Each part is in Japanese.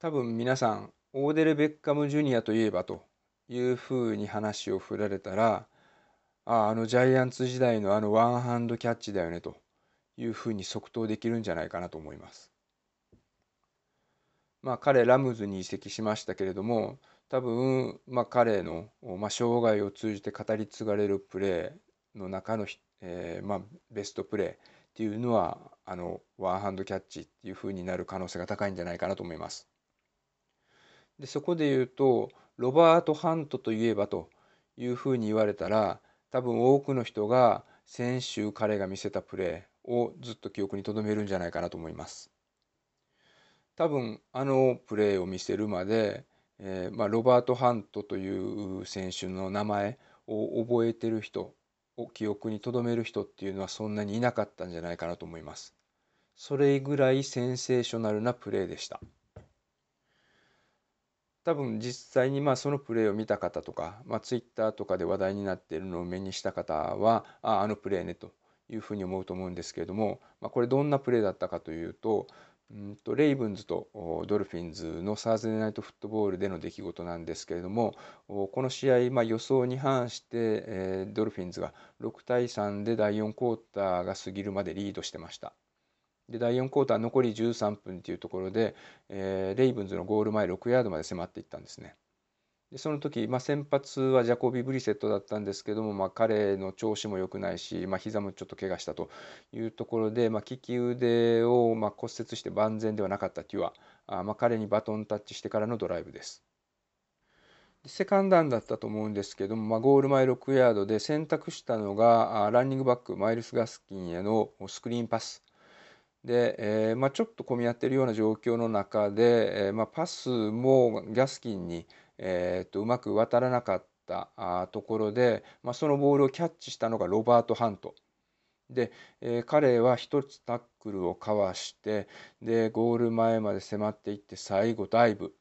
多分皆さんオーデル・ベッカム・ジュニアといえばというふうに話を振られたらああのジャイアンツ時代のあのワンハンドキャッチだよねというふうに即答できるんじゃないかなと思います。まあ彼ラムズに移籍しましたけれども多分、まあ、彼の、まあ、生涯を通じて語り継がれるプレーの中の、えーまあ、ベストプレーっていうのはあのワンハンドキャッチっていうふうになる可能性が高いんじゃないかなと思います。でそこで言うとロバート・ハントといえばというふうに言われたら多分多くの人が先週彼が見せたプレーをずっと記憶に留めるんじゃないかなと思います。多分あのプレーを見せるまで、えー、まあ、ロバート・ハントという選手の名前を覚えてる人を記憶に留める人っていうのはそんなにいなかったんじゃないかなと思います。それぐらいセンセーショナルなプレーでした。多分実際にまあそのプレーを見た方とか、まあ、ツイッターとかで話題になっているのを目にした方はああのプレーねというふうに思うと思うんですけれども、まあ、これどんなプレーだったかというとうんとレイブンズとドルフィンズのサーズデーナイトフットボールでの出来事なんですけれどもこの試合、まあ、予想に反して、えー、ドルフィンズが6対3で第4クォーターが過ぎるまでリードしてました。で第4クォーター残り13分っていうところで、えー、レイブンズのゴール前6ヤードまで迫っていったんですね。でその時、まあ、先発はジャコビ・ブリセットだったんですけども、まあ、彼の調子も良くないし、まあ、膝もちょっと怪我したというところで、まあ、利き腕をま骨折して万全ではなかったというかあ、ま、彼にバトンタッチしてからのドライブです。でセカンダウンだったと思うんですけども、まあ、ゴール前6ヤードで選択したのがランニングバックマイルス・ガスキンへのスクリーンパス。で、えーまあ、ちょっと混み合ってるような状況の中で、えーまあ、パスもギャスキンに、えー、とうまく渡らなかったあところで、まあ、そのボールをキャッチしたのがロバート・ハント。で、えー、彼は一つタックルをかわしてでゴール前まで迫っていって最後ダイブ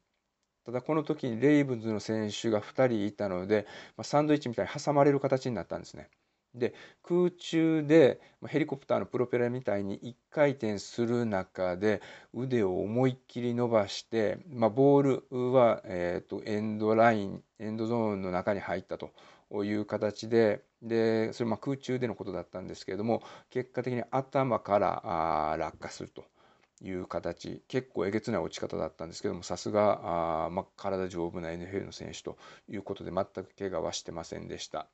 ただこの時にレイブンズの選手が2人いたので、まあ、サンドイッチみたいに挟まれる形になったんですね。で空中でヘリコプターのプロペラみたいに1回転する中で腕を思いっきり伸ばして、まあ、ボールは、えーと、エンドラインエンドゾーンの中に入ったという形ででそれま空中でのことだったんですけれども結果的に頭からあ落下すると。いう形結構えげつない落ち方だったんですけどもさすが、まあ、体丈夫な NFL の選手ということで全く怪我はしてませんでした。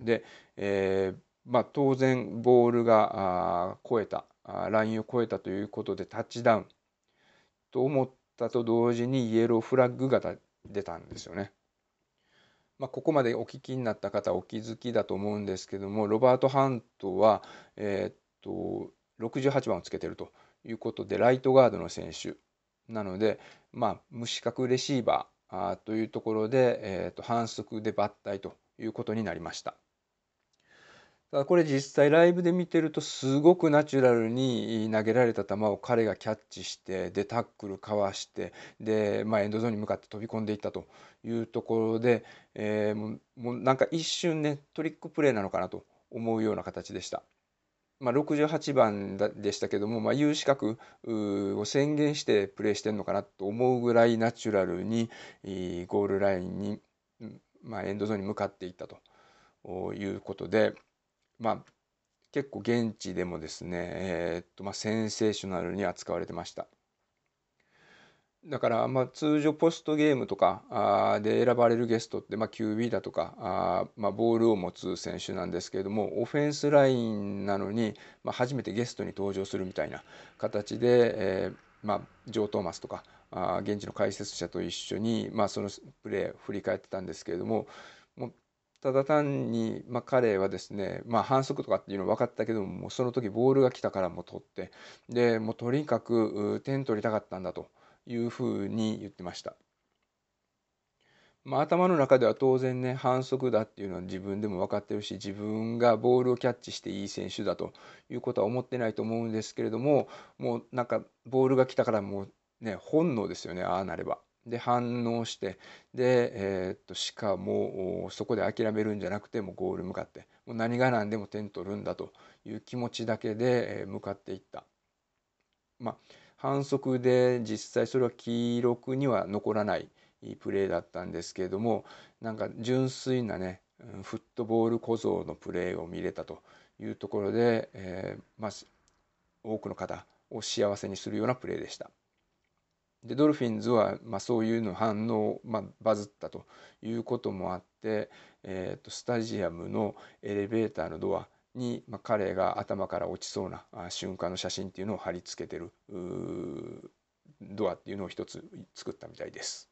で、えー、まあ、当然ボールが超えたラインを超えたということでタッチダウンと思ったと同時にイエローフラッグが出たんですよね。まあ、ここまでお聞きになった方お気づきだと思うんですけどもロバート・ハントは、えー、っと68番をつけてるということでライトガードの選手なので、まあ、無資格レシーバーというところで、えー、っと反則で抜体ということになりました。これ実際ライブで見てるとすごくナチュラルに投げられた球を彼がキャッチしてでタックルかわしてで、まあ、エンドゾーンに向かって飛び込んでいったというところで、えー、もうもうなんか一瞬ねトリックプレーなのかなと思うような形でした。まあ、68番でしたけども、まあ、有資格を宣言してプレーしてるのかなと思うぐらいナチュラルにゴールラインに、まあ、エンドゾーンに向かっていったということで。まあ結構現地でもですね、えー、っとまあ、センセーショナルに扱われてました。だからまあ通常ポストゲームとかで選ばれるゲストってまあ QB だとかあまあボールを持つ選手なんですけれどもオフェンスラインなのにまあ初めてゲストに登場するみたいな形で、えー、まあジョー・トーマスとかあ現地の解説者と一緒にまあそのプレーを振り返ってたんですけれどもただ単に、まあ、彼はですね、まあ、反則とかっていうの分かったけどもその時ボールが来たからも取ってでもうとにかく点取りたかったんだというふうに言ってました。まあ、頭の中では当然ね反則だっていうのは自分でも分かってるし自分がボールをキャッチしていい選手だということは思ってないと思うんですけれどももうなんかボールが来たからもうね本能ですよねああなれば。で反応してで、えー、っとしかもそこで諦めるんじゃなくてもゴール向かってもう何が何でも点取るんだという気持ちだけで向かっていった。まあ、反則で実際それは記録には残らないプレーだったんですけれどもなんか純粋なねフットボール小僧のプレーを見れたというところで、えー、まあ、多くの方を幸せにするようなプレーでした。でドルフィンズは、まあ、そういうの反応、まあ、バズったということもあって、えーと、スタジアムのエレベーターのドアに、まあ、彼が頭から落ちそうな瞬間の写真っていうのを貼り付けてるドアっていうのを一つ作ったみたいです。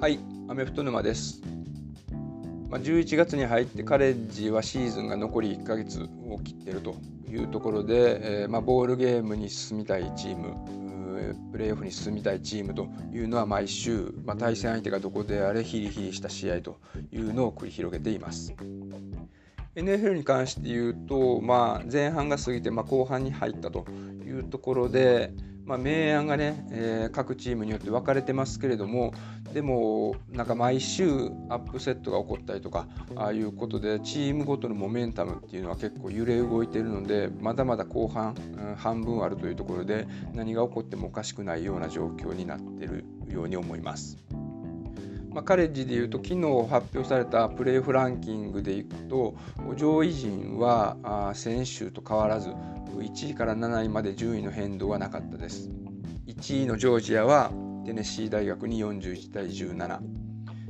はい、アメフト沼です。まあ、11月に入ってカレッジはシーズンが残り1ヶ月を切ってるというところで、えー、まあ、ボールゲームに進みたいチームプレーオフに進みたいチームというのは毎週、まあ、対戦相手がどこであれヒリヒリした試合というのを繰り広げています。NFL に関して言うと、まあ、前半が過ぎて、まあ、後半に入ったというところで、まあ、明暗がね、えー、各チームによって分かれてますけれどもでもなんか毎週アップセットが起こったりとかああいうことでチームごとのモメンタムっていうのは結構揺れ動いているのでまだまだ後半、うん、半分あるというところで何が起こってもおかしくないような状況になってるように思います。まあ、カレッジでいうと昨日発表されたプレーオフランキングでいくと上位陣はあ先週と変わらず1位から7位まで順位の変動はなかったです。1位のジョージアはテネシー大学に41対17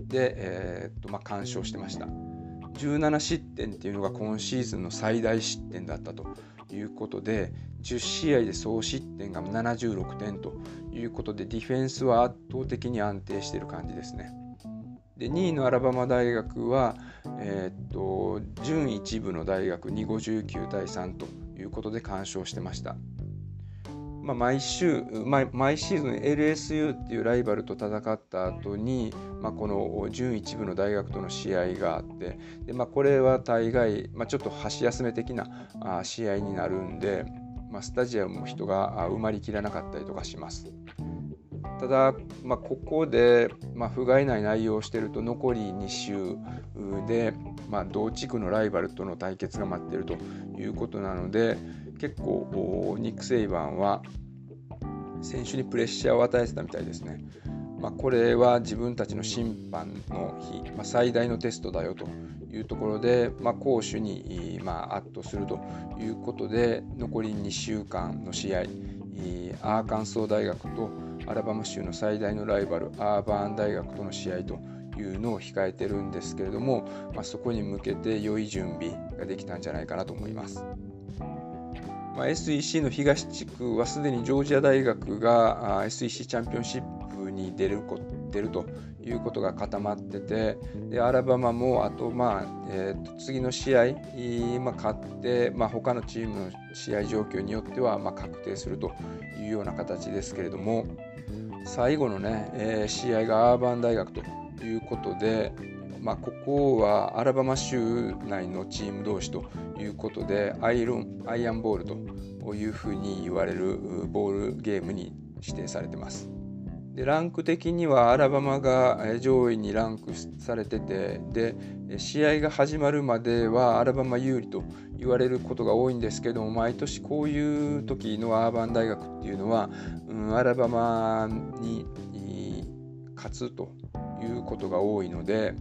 で、えー、っとまあ、完勝してました。17失点っていうのが今シーズンの最大失点だったということで10試合で総失点が76点ということでディフェンスは圧倒的に安定している感じですね。で2位のアラバマ大学は、えー、っと準一部の大学に59対3ということで鑑賞してました。まあ、毎週毎毎シーズン LSU っていうライバルと戦った後に、まあ、この準一部の大学との試合があってで、まあ、これは大概、まあ、ちょっと箸休め的な試合になるんで、まあ、スタジアムも人が埋まりきらなかったりとかします。ただ、まあ、ここで、まあ、不甲斐ない内容をしていると残り2週で、まあ、同地区のライバルとの対決が待っているということなので結構ニック・セイバンは選手にプレッシャーを与えてたみたいですね。まあ、これは自分たちの審判の日、まあ、最大のテストだよというところで、まあ、攻守に、まあ、圧倒するということで残り2週間の試合アーカンソー大学とアラバマ州の最大のライバルアーバーン大学との試合というのを控えてるんですけれども、まあ、そこに向けて良い準備ができたんじゃないかなと思います。まあ、SEC の東地区はすでにジョージア大学が SEC チャンピオンシップに出るこ出るということが固まっててでアラバマもあと、まあえー、と次の試合、まあ、勝って、まあ、他のチームの試合状況によっては、まあ、確定するというような形ですけれども最後のね、えー、試合がアーバン大学ということで、まあ、ここはアラバマ州内のチーム同士ということでアイロンアイアンボールというふうに言われるボールゲームに指定されてます。でランク的にはアラバマが上位にランクされててで試合が始まるまではアラバマ有利と言われることが多いんですけども毎年こういう時のアーバン大学っていうのは、うん、アラバマに勝つということが多いので、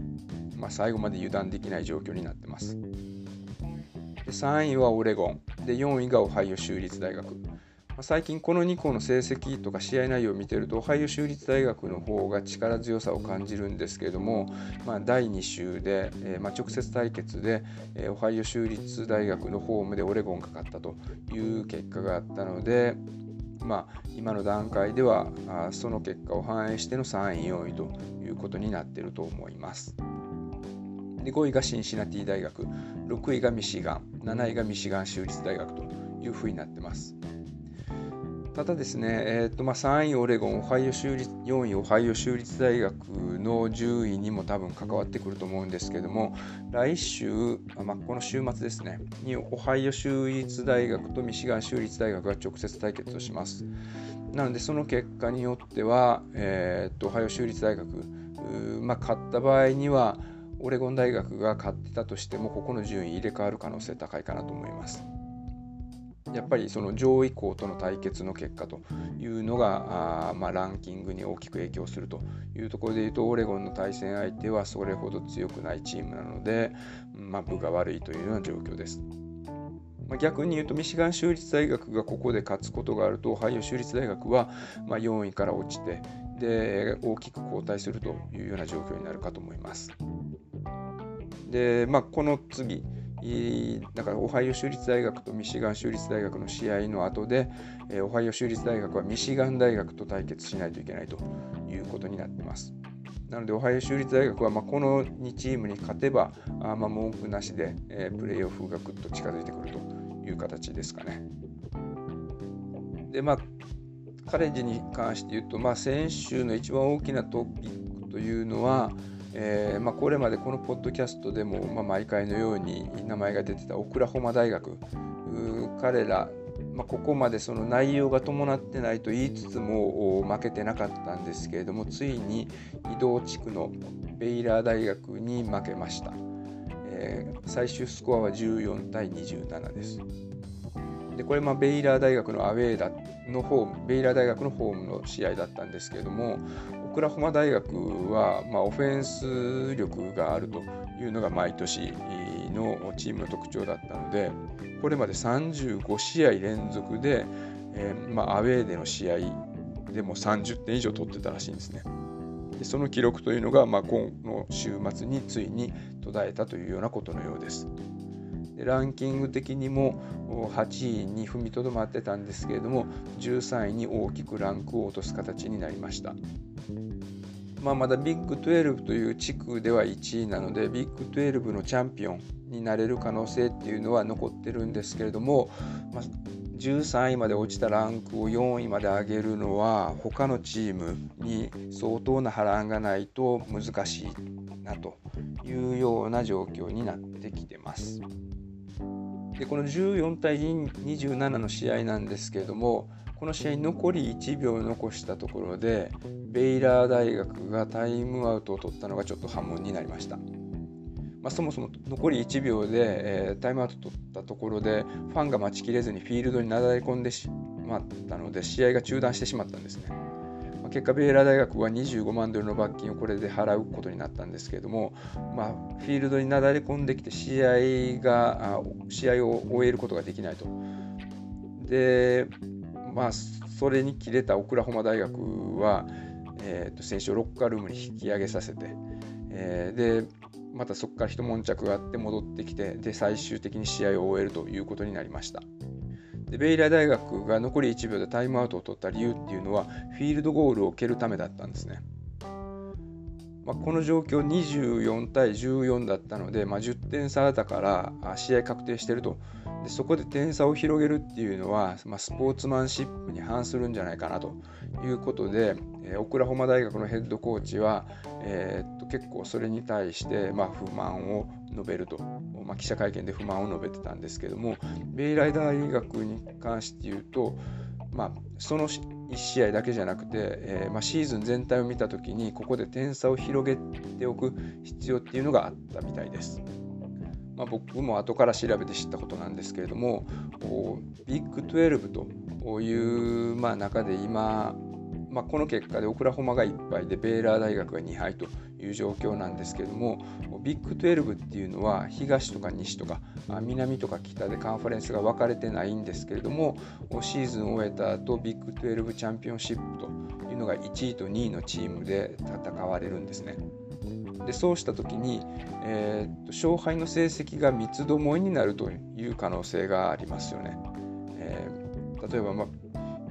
まあ、最後まで油断できない状況になってます。で3位はオレゴンで4位がオハイオ州立大学最近この2校の成績とか試合内容を見てるとオハイオ州立大学の方が力強さを感じるんですけれども、まあ、第2週で、えー、まあ、直接対決で、えー、オハイオ州立大学のホームでオレゴンが勝ったという結果があったので、まあ、今の段階ではあその結果を反映しての3位4位ということになっていると思います。で5位がシンシナティ大学6位がミシガン7位がミシガン州立大学というふうになってます。ただですね、えーとまあ、3位オレゴン、オハイオ州立4位オハイオ州立大学の順位にも多分関わってくると思うんですけども、来週、まあ、この週末ですね、にオハイオ州立大学とミシガン州立大学が直接対決をします。なので、その結果によっては、えーと、オハイオ州立大学、まあ、勝った場合には、オレゴン大学が勝ってたとしてもここの順位入れ替わる可能性高いかなと思います。やっぱりその上位校との対決の結果というのがあまあ、ランキングに大きく影響するというところでいうとオレゴンの対戦相手はそれほど強くないチームなので、まあ、部が悪いというような状況です。ま、逆に言うとミシガン州立大学がここで勝つことがあるとオハイオ州立大学はま4位から落ちてで大きく後退するというような状況になるかと思います。で、まあ、この次だからオハイオ州立大学とミシガン州立大学の試合の後で、えオハイオ州立大学はミシガン大学と対決しないといけないということになってます。なので、オハイオ州立大学は、まあ、この2チームに勝てば、あまあ、文句なしで、え、プレーオフがぐっと近づいてくるという形ですかね。で、まあ、カレッジに関して言うと、まあ、先週の一番大きなトピックというのは、えーまあ、これまでこのポッドキャストでも、まあ、毎回のように名前が出てたオクラホマ大学彼ら、まあ、ここまでその内容が伴ってないと言いつつも負けてなかったんですけれどもついに移動地区のベイラー大学に負けました、えー、最終スコアは14対27です。でこれまあベイラー大学のアウェーだのホームベイラー大学のホームの試合だったんですけれどもクラホマ大学は、まあ、オフェンス力があるというのが毎年のチームの特徴だったのでこれまで35試合連続で、えー、まあ、アウェーでの試合でも30点以上取ってたらしいんですね。でその記録というのが、まあ、今の週末についに途絶えたというようなことのようです。でランキング的にも8位に踏みとどまってたんですけれども13位に大きくランクを落とす形になりました。まあ、まだビッグ12という地区では1位なのでビッグ12のチャンピオンになれる可能性っていうのは残ってるんですけれども、まあ、13位まで落ちたランクを4位まで上げるのは他のチームに相当な波乱がないと難しいなというような状況になってきてます。でこの14対27の試合なんですけれどもこの試合残り1秒残したところでベイラー大学がタイムアウトを取ったのがちょっと波紋になりました。まあ、そもそも残り1秒で、えー、タイムアウト取ったところでファンが待ちきれずにフィールドになだれ込んでしまったので試合が中断してしまったんですね。まあ、結果、ベイラー大学は25万ドルの罰金をこれで払うことになったんですけれども、まあ、フィールドになだれ込んできて試合が試合を終えることができないと。で、まあ、それに切れたオクラホマ大学は、えー、と選手をロッカールームに引き上げさせて、えー、でまたそこから一悶着があって戻ってきてで最終的に試合を終えるということになりました。でベイラー大学が残り1秒でタイムアウトを取った理由っていうのはフィールドゴールを蹴るためだったんですね。まあ、この状況24対14だったので、まあ、10点差だから試合確定してるとでそこで点差を広げるっていうのは、まあ、スポーツマンシップに反するんじゃないかなということで、えー、オクラホマ大学のヘッドコーチは、えー、っと結構それに対して、まあ、不満を述べると、まあ、記者会見で不満を述べてたんですけどもベイライダー大学に関して言うと、まあ、その1試合だけじゃなくて、えー、まあ、シーズン全体を見た時にここで点差を広げておく必要っていうのがあったみたいです。まあ、僕も後から調べて知ったことなんですけれどもビッグ12という、まあ、中で今、まあ、この結果でオクラホマが1敗でベイラー大学が2敗という状況なんですけれどもビッグ12っていうのは東とか西とか南とか北でカンファレンスが分かれてないんですけれどもシーズンを終えた後ビッグ12チャンピオンシップというのが1位と2位のチームで戦われるんですね。でそうした時に、えー、と勝敗の成績が三つどもえになるという可能性がありますよね。えー、例えば、まあ、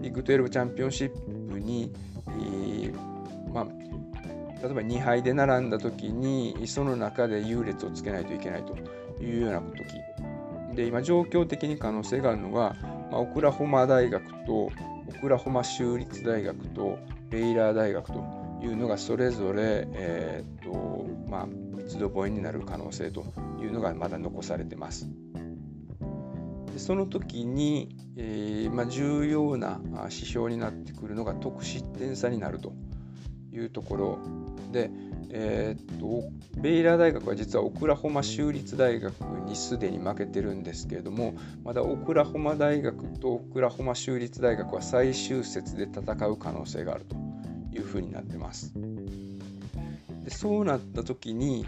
ビッグ12チャンピオンシップに、えー、まあ、例えば2敗で並んだ時にその中で優劣をつけないといけないというような時で今状況的に可能性があるのが、まあ、オクラホマ大学とオクラホマ州立大学とベイラー大学というのがそれぞれ、えーとまあ、三つどぼえになる可能性というのがまだ残されてます。でその時に、えーまあ、重要な指標になってくるのが得失点差になるというところで、えー、っとベイラー大学は実はオクラホマ州立大学にすでに負けてるんですけれどもまだオクラホマ大学とオクラホマ州立大学は最終節で戦う可能性があるというふうになってます。でそうなった時に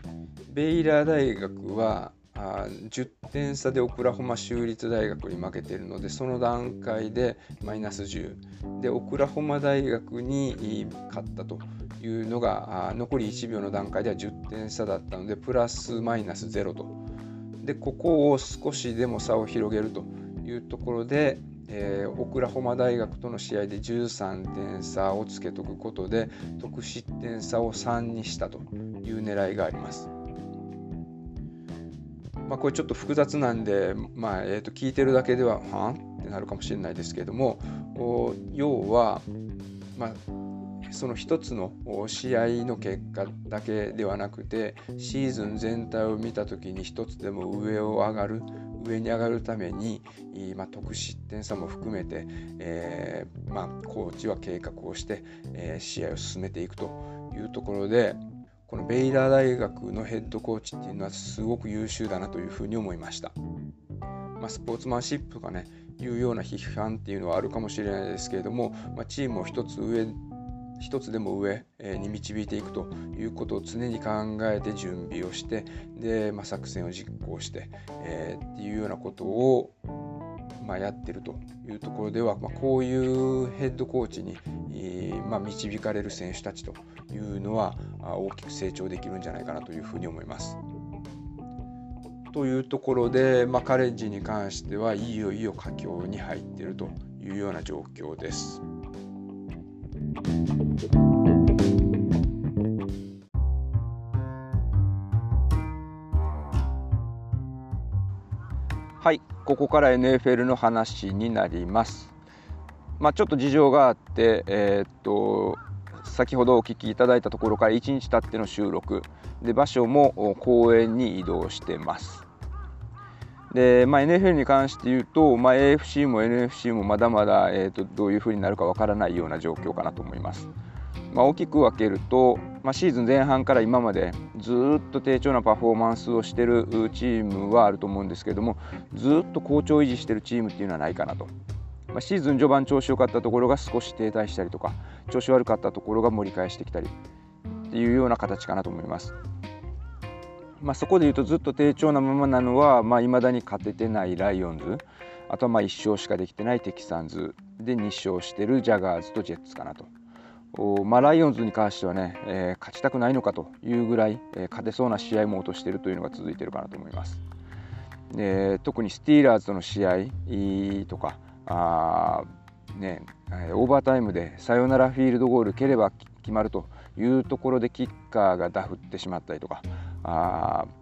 ベイラー大学はあ10点差でオクラホマ州立大学に負けてるのでその段階でマイナス10でオクラホマ大学に勝ったというのが残り1秒の段階では10点差だったのでプラスマイナス0とでここを少しでも差を広げるというところで、えー、オクラホマ大学との試合で13点差をつけとくことで得失点差を3にしたという狙いがあります。まあ、これちょっと複雑なんで、まあえー、と聞いてるだけでははんってなるかもしれないですけれども要は、まあ、その一つの試合の結果だけではなくてシーズン全体を見た時に一つでも上を上がる上に上がるために、まあ、得失点差も含めて、えー、まあ、コーチは計画をして、えー、試合を進めていくというところでこのベイラー大学のヘッドコーチっていうのはすごく優秀だなというふうに思いました。まあ、スポーツマンシップとかねいうような批判っていうのはあるかもしれないですけれども、まあ、チームを一つ上一つでも上に導いていくということを常に考えて準備をしてで、まあ、作戦を実行して、えー、っていうようなことを、まあ、やってるというところでは、まあ、こういうヘッドコーチに、まあ、導かれる選手たちというのは大きく成長できるんじゃないかなというふうに思います。というところで、まあ、カレッジに関してはいよいよ佳境に入っているというような状況です。はい、ここから NFL の話になります。まあ、ちょっと事情があって、えー、っと先ほどお聞きいただいたところから1日経っての収録で場所も公園に移動してます。で、まあ、NFL に関して言うと、まあ、AFC も NFC もまだまだ、えーと、どういうふうになるかわからないような状況かなと思います。まあ、大きく分けると、まあ、シーズン前半から今までずっと低調なパフォーマンスをしているチームはあると思うんですけれどもずっと好調を維持しているチームっていうのはないかなと。まあ、シーズン序盤調子良かったところが少し停滞したりとか調子悪かったところが盛り返してきたりっていうような形かなと思います。まあ、そこでいうとずっと低調なままなのは、まあ、未だに勝ててないライオンズあとはまあ1勝しかできてないテキサンズで2勝してるジャガーズとジェッツかなと。まあ、ライオンズに関してはね、えー、勝ちたくないのかというぐらい、えー、勝てそうな試合も落としているというのが続いているかなと思います。で特にスティーラーズとの試合とかあ、ね、オーバータイムでサヨナラフィールドゴール蹴れば決まるというところでキッカーがダフってしまったりとかあ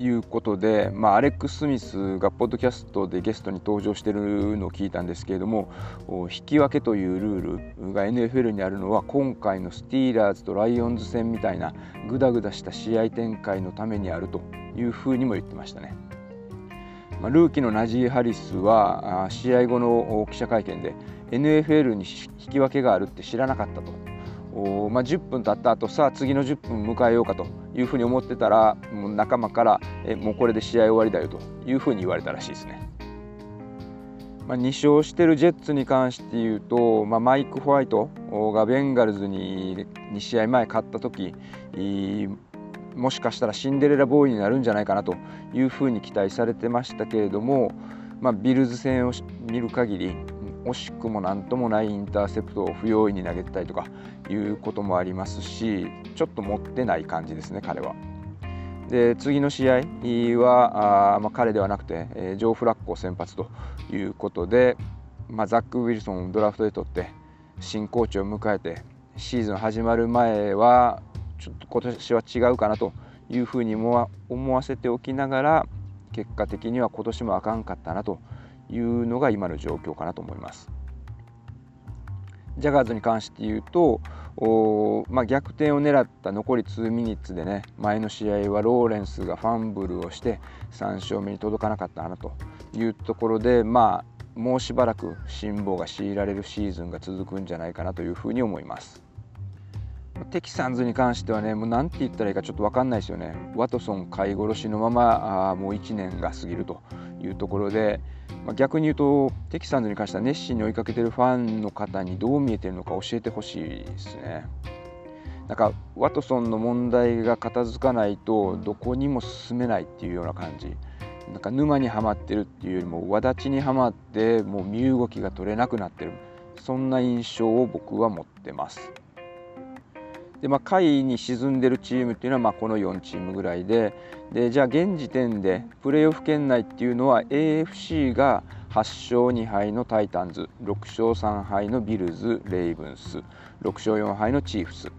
いうことで、まあ、アレックス・スミスがポッドキャストでゲストに登場しているのを聞いたんですけれども引き分けというルールが NFL にあるのは今回のスティーラーズとライオンズ戦みたいなグダグダした試合展開のためにあるというふうにも言ってましたね。まあ、ルーキーのナジー・ハリスは試合後の記者会見で NFL に引き分けがあるって知らなかったと。まあ、10分経った後さあ次の10分迎えようかというふうに思ってたらもう仲間からえもうこれで試合終わりだよというふうに言われたらしいですね。まあ、2勝してるジェッツに関して言うと、まあ、マイク・ホワイトがベンガルズに2試合前勝った時もしかしたらシンデレラボーイになるんじゃないかなというふうに期待されてましたけれども、まあ、ビルズ戦を見る限り惜しくも何ともないインターセプトを不用意に投げたりとかいうこともありますしちょっと持ってない感じですね彼は。で次の試合はあ、まあ、彼ではなくて、えー、ジョー・フラッコ先発ということで、まあ、ザック・ウィルソンをドラフトで取って新コーチを迎えてシーズン始まる前はちょっと今年は違うかなというふうに思わせておきながら結果的には今年もあかんかったなというのが今の状況かなと思います。ジャガーズに関して言うとまあ、逆転を狙った残り2ミニッツでね前の試合はローレンスがファンブルをして3勝目に届かなかったなというところでまあもうしばらく辛抱が強いられるシーズンが続くんじゃないかなというふうに思います。テキサンズに関してはね、もうなんて言ったらいいかちょっと分かんないですよね。ワトソン飼い殺しのままあもう1年が過ぎるというところで、まあ、逆に言うとテキサンズに関しては熱心に追いかけてるファンの方にどう見えてるのか教えてほしいですね。なんかワトソンの問題が片付かないとどこにも進めないっていうような感じなんか沼にはまってるっていうよりもわだちにはまってもう身動きが取れなくなってるそんな印象を僕は持ってます。でまあ、下位に沈んでるチームっていうのはまあこの4チームぐらいででじゃあ現時点でプレーオフ圏内っていうのは AFC が8勝2敗のタイタンズ6勝3敗のビルズレイブンス6勝4敗のチーフス。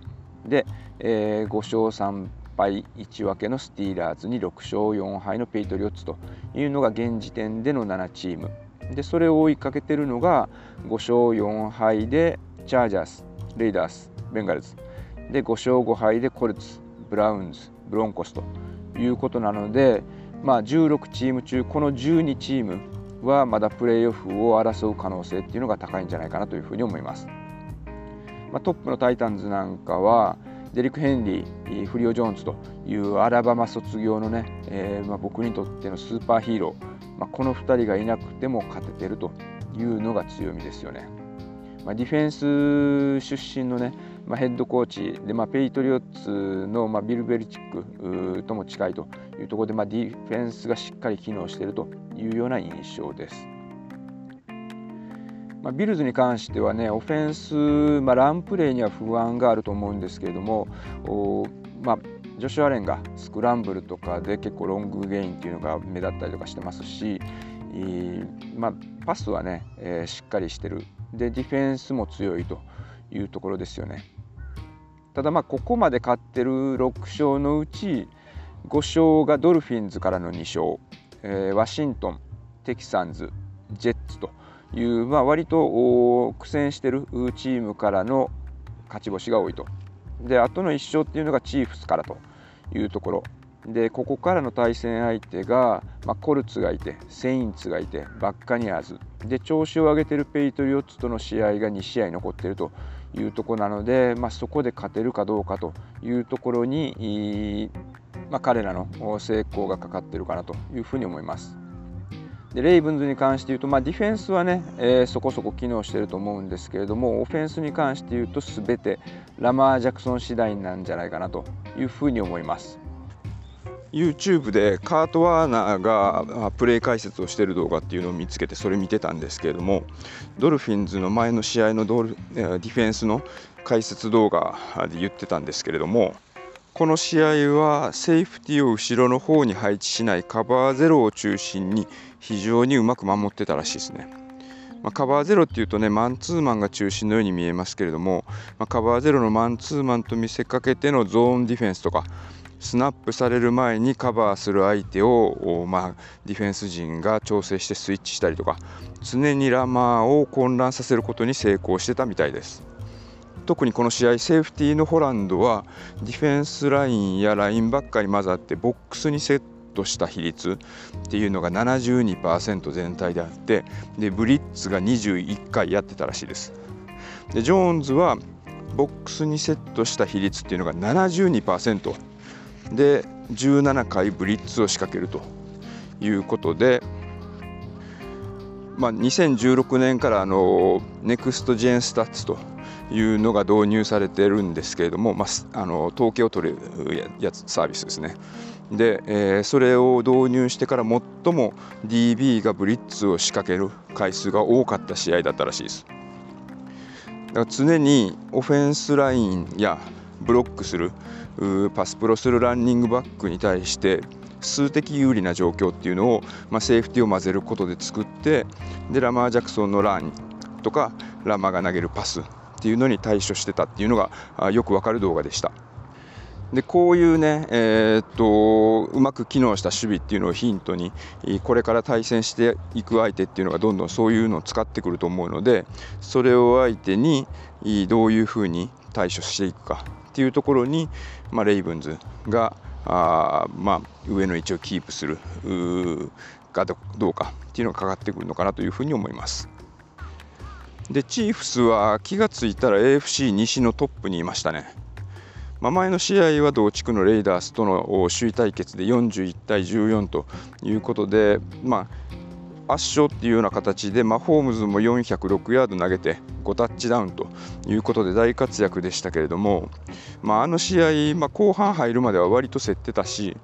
で、えー、5勝3敗1分けのスティーラーズに6勝4敗のペイトリオッツというのが現時点での7チーム。でそれを追いかけてるのが5勝4敗でチャージャースレイダースベンガルズ。で5勝5敗でコルツブラウンズブロンコスということなので、まあ、16チーム中この12チームはまだプレーオフを争う可能性っていうのが高いんじゃないかなというふうに思います。まあ、トップのタイタンズなんかはデリック・ヘンリー、フリオ・ジョーンズというアラバマ卒業のね、えー、まあ、僕にとってのスーパーヒーロー、まあ、この2人がいなくても勝ててるというのが強みですよね。まあ、ディフェンス出身のね、まあ、ヘッドコーチで、まあ、ペイトリオッツの、まあ、ビル・ベルチックとも近いというところで、まあ、ディフェンスがしっかり機能しているというような印象です。まあ、ビルズに関してはねオフェンス、まあ、ランプレーには不安があると思うんですけれどもおまあ、ジョシュ・アレンがスクランブルとかで結構ロングゲインっていうのが目立ったりとかしてますしえ、まあ、パスはね、えー、しっかりしてるでディフェンスも強いというところですよね。ただまあここまで勝ってる6勝のうち5勝がドルフィンズからの2勝、えー、ワシントンテキサンズジェッツという、まあ、割と苦戦してるチームからの勝ち星が多いと。であとの1勝っていうのがチーフスからというところ。でここからの対戦相手が、まあ、コルツがいてセインツがいてバッカニアーズ。で調子を上げてるペイトリオッツとの試合が2試合残っているというとこなので、まあ、そこで勝てるかどうかというところに、まあ、彼らの成功がかかってるかなというふうに思います。でレイブンズに関して言うと、まあ、ディフェンスはね、えー、そこそこ機能してると思うんですけれどもオフェンスに関して言うと全てラマー・ジャクソン次第なんじゃないかなというふうに思います。YouTube でカート・ワーナーがプレー解説をしている動画っていうのを見つけてそれ見てたんですけれどもドルフィンズの前の試合のドルディフェンスの解説動画で言ってたんですけれどもこの試合はセーフティーを後ろの方に配置しないカバーゼロを中心に非常にうまく守ってたらしいですね。まあ、カバーゼロっていうとねマンツーマンが中心のように見えますけれども、まあ、カバーゼロのマンツーマンと見せかけてのゾーンディフェンスとかスナップされる前にカバーする相手を、まあ、ディフェンス陣が調整してスイッチしたりとか常にラマーを混乱させることに成功してたみたいです。特にこの試合セーフティーのホランドはディフェンスラインやラインバッカーに混ざってボックスにセットした比率っていうのが72%全体であってでブリッツが21回やってたらしいですでジョーンズはボックスにセットした比率っていうのが72%で17回ブリッツを仕掛けるということでまあ、2016年からあのネクストジェンスタッツというのが導入されてるんですけれども、まあ、あの統計を取るやつサービスですね。で、えー、それを導入してから最も DB がブリッツを仕掛ける回数が多かった試合だったらしいです。だから常にオフェンスラインやブロックするパスプロするランニングバックに対して数的有利な状況っていうのを、まあ、セーフティーを混ぜることで作ってでラマー・ジャクソンのランとかラマーが投げるパスっていうのに対処してたっていうのがよくわかる動画でした。でこういうね、えー、っとうまく機能した守備っていうのをヒントにこれから対戦していく相手っていうのがどんどんそういうのを使ってくると思うのでそれを相手にどういうふうに対処していくかっていうところに、まあ、レイブンズがあまあ、上の位置をキープするかどうかっていうのがかかってくるのかなというふうに思います。でチーフスは気がついたら AFC 西のトップにいましたね。まあ、前の試合は同地区のレイダースとの首位対決で41対14ということで、まあ、圧勝っていうような形で、まあ、ホームズも406ヤード投げて5タッチダウンということで大活躍でしたけれども、まあ、あの試合、まあ、後半入るまでは割と競ってたし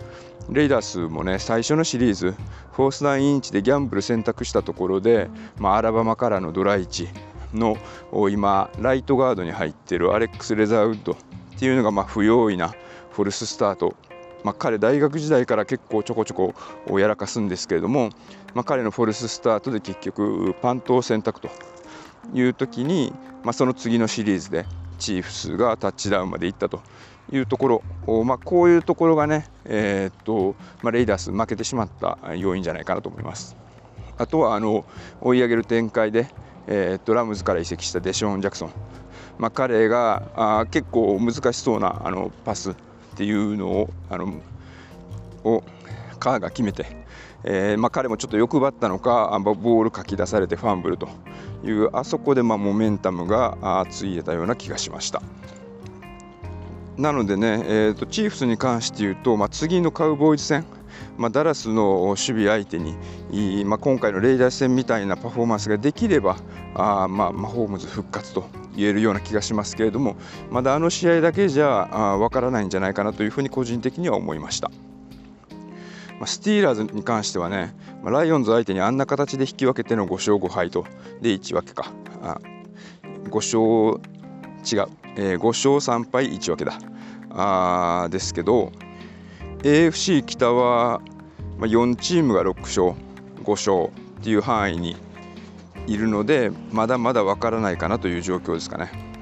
レイダースもね最初のシリーズフォースダウンインチでギャンブル選択したところで、まあ、アラバマからのドラ1の今ライトガードに入っているアレックス・レザーウッドっていうのがまあ不用意なフォルススタート、まあ、彼大学時代から結構ちょこちょこやらかすんですけれども、まあ、彼のフォルススタートで結局パントを選択という時に、まあ、その次のシリーズでチーフスがタッチダウンまで行ったというところ、まあ、こういうところがね、えー、っとまあ、レイダース負けてしまった要因じゃないかなと思います。あとはあの追い上げる展開で、えー、ドラムズから移籍したデション・ジャクソン、まあ、彼があ結構難しそうなあのパスっていうのをあのをカーが決めて、えーまあ、彼もちょっと欲張ったのかボールかき出されてファンブルというあそこでまあモメンタムがついえたような気がしました。なのでね、えーと、チーフスに関して言うと、まあ、次のカウボーイズ戦、まあ、ダラスの守備相手に、まあ、今回のレイダー戦みたいなパフォーマンスができればあ、まあ、マホームズ復活と言えるような気がしますけれどもまだあの試合だけじゃわからないんじゃないかなというふうに個人的には思いました。スティーラーズに関してはね、ま、ライオンズ相手にあんな形で引き分けての5勝5敗と。で1分けか。あ5勝違う、えー、5勝3敗1分けだ。あですけど AFC 北は、ま、4チームが6勝5勝っていう範囲にいるのでまだまだわからないかなという状況ですかね。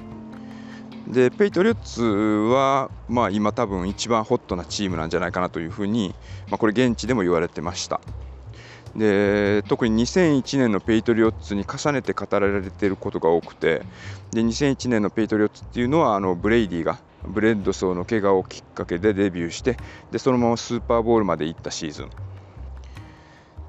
でペイトリオッツは、まあ、今多分一番ホットなチームなんじゃないかなというふうに、まあ、これ現地でも言われてました。で特に2001年のペイトリオッツに重ねて語られていることが多くてで2001年のペイトリオッツっていうのはあのブレイディがブレッドソーの怪我をきっかけでデビューしてでそのままスーパーボールまで行ったシーズン。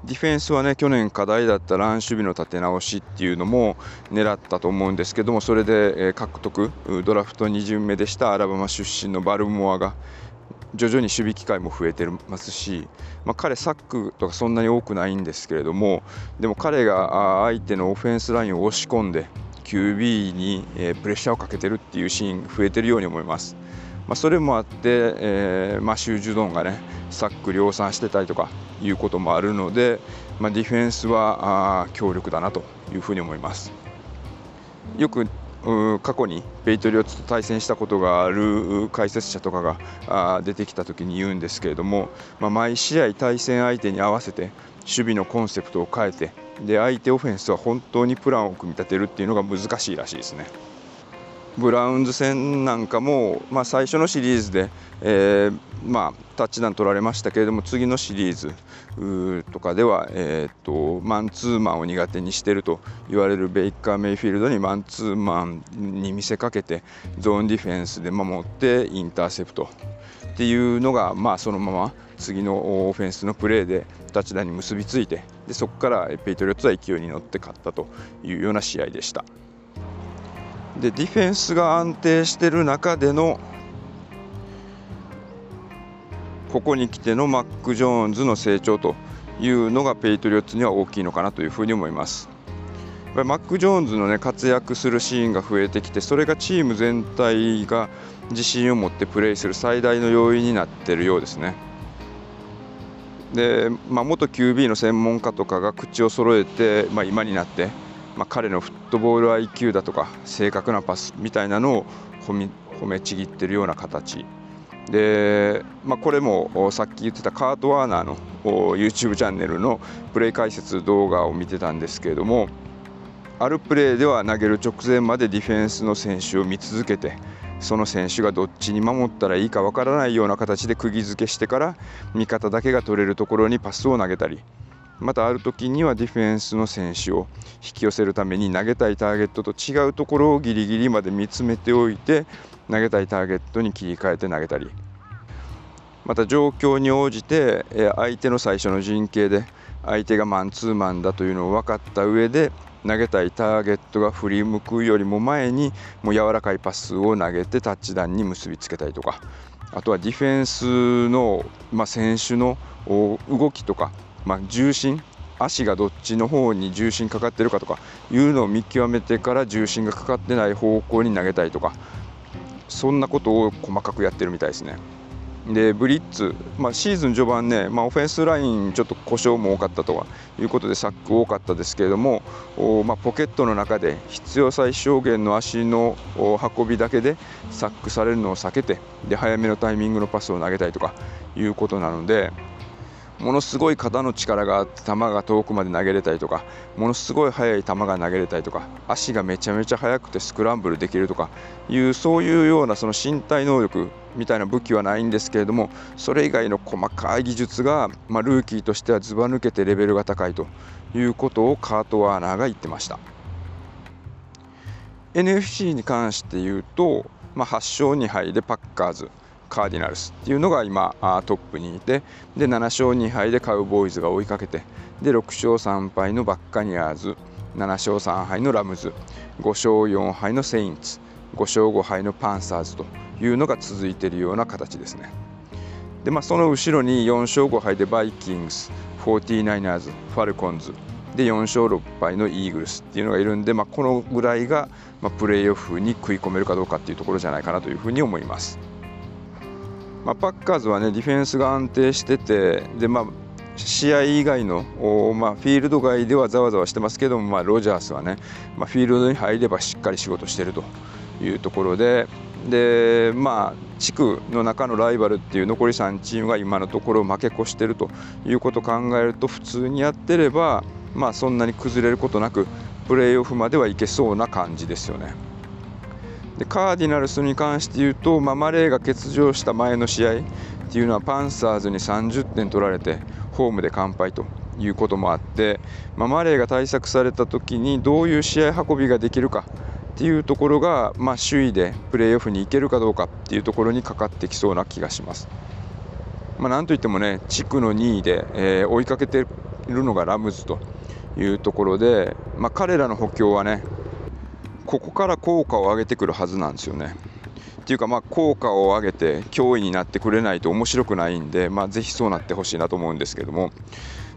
ディフェンスはね去年課題だったラン守備の立て直しっていうのも狙ったと思うんですけどもそれで獲得ドラフト2巡目でしたアラバマ出身のバルモアが徐々に守備機会も増えてますし、まあ、彼サックとかそんなに多くないんですけれどもでも彼が相手のオフェンスラインを押し込んで QB にプレッシャーをかけてるっていうシーン増えてるように思います。まあ、それもあって、えーまあ、シュージュドンがねサック量産してたりとかいうこともあるので、まあ、ディフェンスはあ強力だなというふうに思います。よく過去にペイトリオッツと対戦したことがある解説者とかが出てきた時に言うんですけれども、まあ、毎試合対戦相手に合わせて守備のコンセプトを変えてで相手オフェンスは本当にプランを組み立てるっていうのが難しいらしいですね。ブラウンズ戦なんかも、まあ、最初のシリーズで、えー、まあ、タッチダウン取られましたけれども次のシリーズとかでは、えーと、マンツーマンを苦手にしていると言われるベイカー・メイフィールドにマンツーマンに見せかけてゾーンディフェンスで守ってインターセプトっていうのが、まあ、そのまま次のオフェンスのプレーでタッチダウンに結びついてでそこからペイトリオッツは勢いに乗って勝ったというような試合でした。でディフェンスが安定している中でのここに来てのマック・ジョーンズの成長というのがペイトリオッツには大きいのかなというふうに思います。マック・ジョーンズの、ね、活躍するシーンが増えてきてそれがチーム全体が自信を持ってプレーする最大の要因になっているようですね。で、まあ、元 QB の専門家とかが口を揃えて、まあ、今になってまあ、彼のフットボール IQ だとか正確なパスみたいなのを褒めちぎってるような形。で、まあ、これもさっき言ってたカート・ワーナーの YouTube チャンネルのプレイ解説動画を見てたんですけれどもあるプレーでは投げる直前までディフェンスの選手を見続けてその選手がどっちに守ったらいいかわからないような形で釘付けしてから味方だけが取れるところにパスを投げたりまたある時にはディフェンスの選手を引き寄せるために投げたいターゲットと違うところをギリギリまで見つめておいて投げたいターゲットに切り替えて投げたり。また状況に応じて相手の最初の陣形で相手がマンツーマンだというのを分かった上で投げたいターゲットが振り向くよりも前にもう柔らかいパスを投げてタッチダウンに結びつけたりとか。あとはディフェンスの、まあ、選手の動きとか、まあ、重心足がどっちの方に重心かかってるかとかいうのを見極めてから重心がかかってない方向に投げたりとかそんなことを細かくやってるみたいですね。でブリッツ、まあ、シーズン序盤ね、まあ、オフェンスラインちょっと故障も多かったとはいうことでサック多かったですけれどもまあ、ポケットの中で必要最小限の足の運びだけでサックされるのを避けてで早めのタイミングのパスを投げたいとかいうことなのでものすごい肩の力があって球が遠くまで投げれたりとかものすごい速い球が投げれたりとか足がめちゃめちゃ速くてスクランブルできるとかいうそういうようなその身体能力みたいな武器はないんですけれどもそれ以外の細かい技術が、まあ、ルーキーとしてはずば抜けてレベルが高いということをカート・ワーナーが言ってました。NFC に関して言うと、まあ、8勝2敗でパッカーズ。カーディナルスっていうのが今トップにいてで7勝2敗でカウボーイズが追いかけてで6勝3敗のバッカニアーズ7勝3敗のラムズ5勝4敗のセインツ5勝5敗のパンサーズというのが続いているような形ですね。でまあ、その後ろに4勝5敗でバイキングス、49ers、ファルコンズで4勝6敗のイーグルスっていうのがいるんで、まあ、このぐらいが、ま、プレーオフに食い込めるかどうかっていうところじゃないかなというふうに思います。まあ、パッカーズはねディフェンスが安定しててで、まあ、試合以外の、まあ、フィールド外ではざわざわしてますけども、まあ、ロジャースはね、まあ、フィールドに入ればしっかり仕事してるというところででまあ地区の中のライバルっていう残り3チームが今のところ負け越してるということを考えると普通にやってれば、まあ、そんなに崩れることなくプレーオフまではいけそうな感じですよね。でカーディナルスに関して言うと、まあ、マレーが欠場した前の試合っていうのはパンサーズに30点取られてホームで完敗ということもあって、まあ、マレーが対策された時にどういう試合運びができるかっていうところが、まあ、首位でプレーオフに行けるかどうかっていうところにかかってきそうな気がします。まあ、なんといってもね地区の2位で、えー、追いかけているのがラムズというところで、まあ、彼らの補強はねここから効果を上げてくるはずなんですよね。っていうかまあ効果を上げて脅威になってくれないと面白くないんで、まあ、ぜひそうなってほしいなと思うんですけども、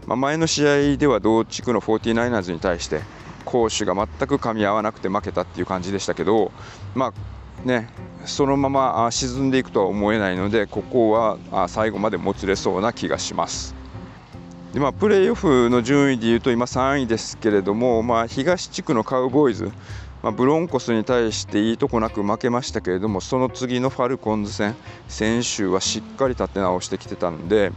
まあ、前の試合では同地区の 49ers に対して攻守が全く噛み合わなくて負けたっていう感じでしたけど、まあね、そのまま沈んでいくとは思えないのでここは最後までもつれそうな気がします。でまあ、プレーオフの順位でいうと今3位ですけれども、まあ、東地区のカウボーイズ、まあ、ブロンコスに対していいとこなく負けましたけれどもその次のファルコンズ戦先週はしっかり立て直してきてたんで、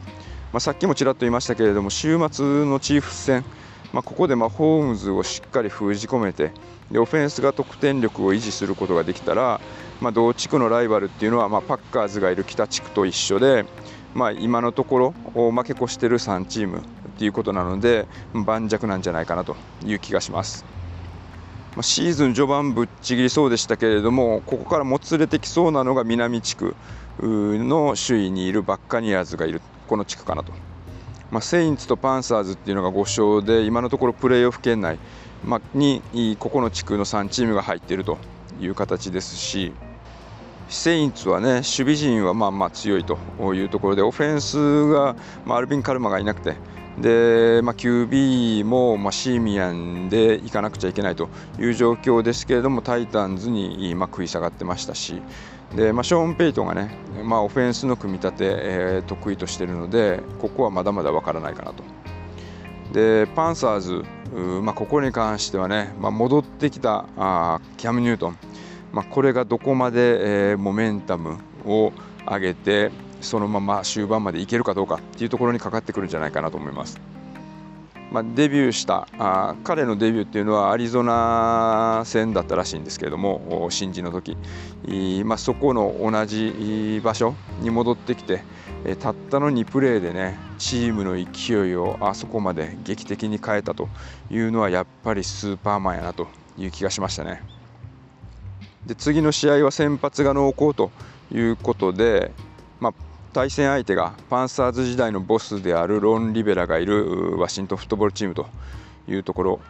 まあ、さっきもちらっと言いましたけれども週末のチーフ戦まあ、ここでまホームズをしっかり封じ込めてでオフェンスが得点力を維持することができたら、ま、同地区のライバルっていうのは、ま、パッカーズがいる北地区と一緒で、ま、今のところ負け越している3チームっていうことなので盤石なんじゃないかなという気がします。まシーズン序盤ぶっちぎりそうでしたけれどもここからもつれてきそうなのが南地区の首位にいるバッカニアーズがいるこの地区かなと。まあ、セインツとパンサーズっていうのが5勝で今のところプレーオフ圏内、ま、にここの地区の3チームが入っているという形ですしセインツはね守備陣はまあまあ強いというところでオフェンスが、まあ、アルビン・カルマがいなくてで、まあ、QB も、まあ、シーミアンで行かなくちゃいけないという状況ですけれどもタイタンズに、まあ、食い下がってましたしで、まあ、ショーン・ペイトンがね、まあ、オフェンスの組み立て、えー、得意としているのでここはまだまだわからないかなと。でパンサーズ、まあ、ここに関してはね、まあ、戻ってきたあキャム・ニュートン、まあ、これがどこまで、えー、モメンタムを上げてそのまま終盤までいけるかどうかっていうところにかかってくるんじゃないかなと思います。まあ、デビューしたあ彼のデビューっていうのはアリゾナ戦だったらしいんですけれども新人の時、まあ、そこの同じ場所に戻ってきてたったの2プレーでねチームの勢いをあそこまで劇的に変えたというのはやっぱりスーパーマンやなという気がしましたね。で次の試合は先発が濃厚ということで、まあ、対戦相手がパンサーズ時代のボスであるロン・リベラがいるワシントンフットボールチームというところ。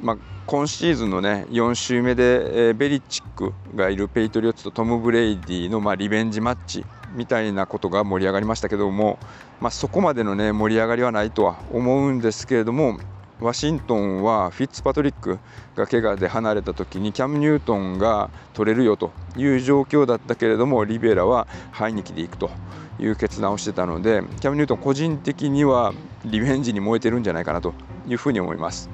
まあ、今シーズンのね4週目で、えー、ベリチックがいるペイトリオッツとトム・ブレイディの、まあ、リベンジマッチみたいなことが盛り上がりましたけども、まあ、そこまでのね盛り上がりはないとは思うんですけれどもワシントンはフィッツパトリックが怪我で離れた時にキャム・ニュートンが取れるよという状況だったけれどもリベラはハイニキでいくという決断をしてたのでキャム・ニュートン個人的にはリベンジに燃えてるんじゃないかなというふうに思います。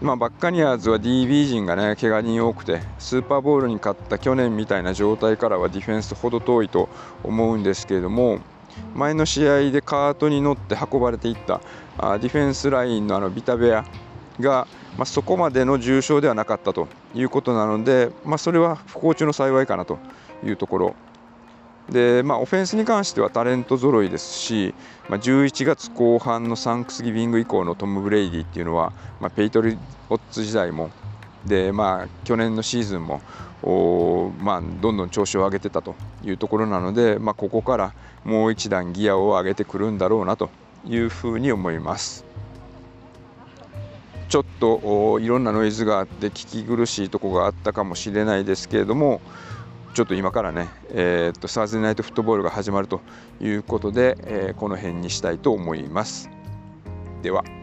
まあ、バッカニアーズは DB 陣がね怪我人多くてスーパーボールに勝った去年みたいな状態からはディフェンスほど遠いと思うんですけれども前の試合でカートに乗って運ばれていったあディフェンスラインのあのビタベアが、まあ、そこまでの重傷ではなかったということなので、まあ、それは不幸中の幸いかなというところ。で、まあ、オフェンスに関してはタレント揃いですし、まあ、11月後半のサンクスギビング以降のトム・ブレイディっていうのは、まあ、ペイトリオッツ時代もで、まあ、去年のシーズンもお、まあ、どんどん調子を上げてたというところなので、まあ、ここからもう一段ギアを上げてくるんだろうなというふうに思います。ちょっといろんなノイズがあって聞き苦しいとこがあったかもしれないですけれどもちょっと今からね、えー、っとサーズナイトフットボールが始まるということで、えー、この辺にしたいと思います。では。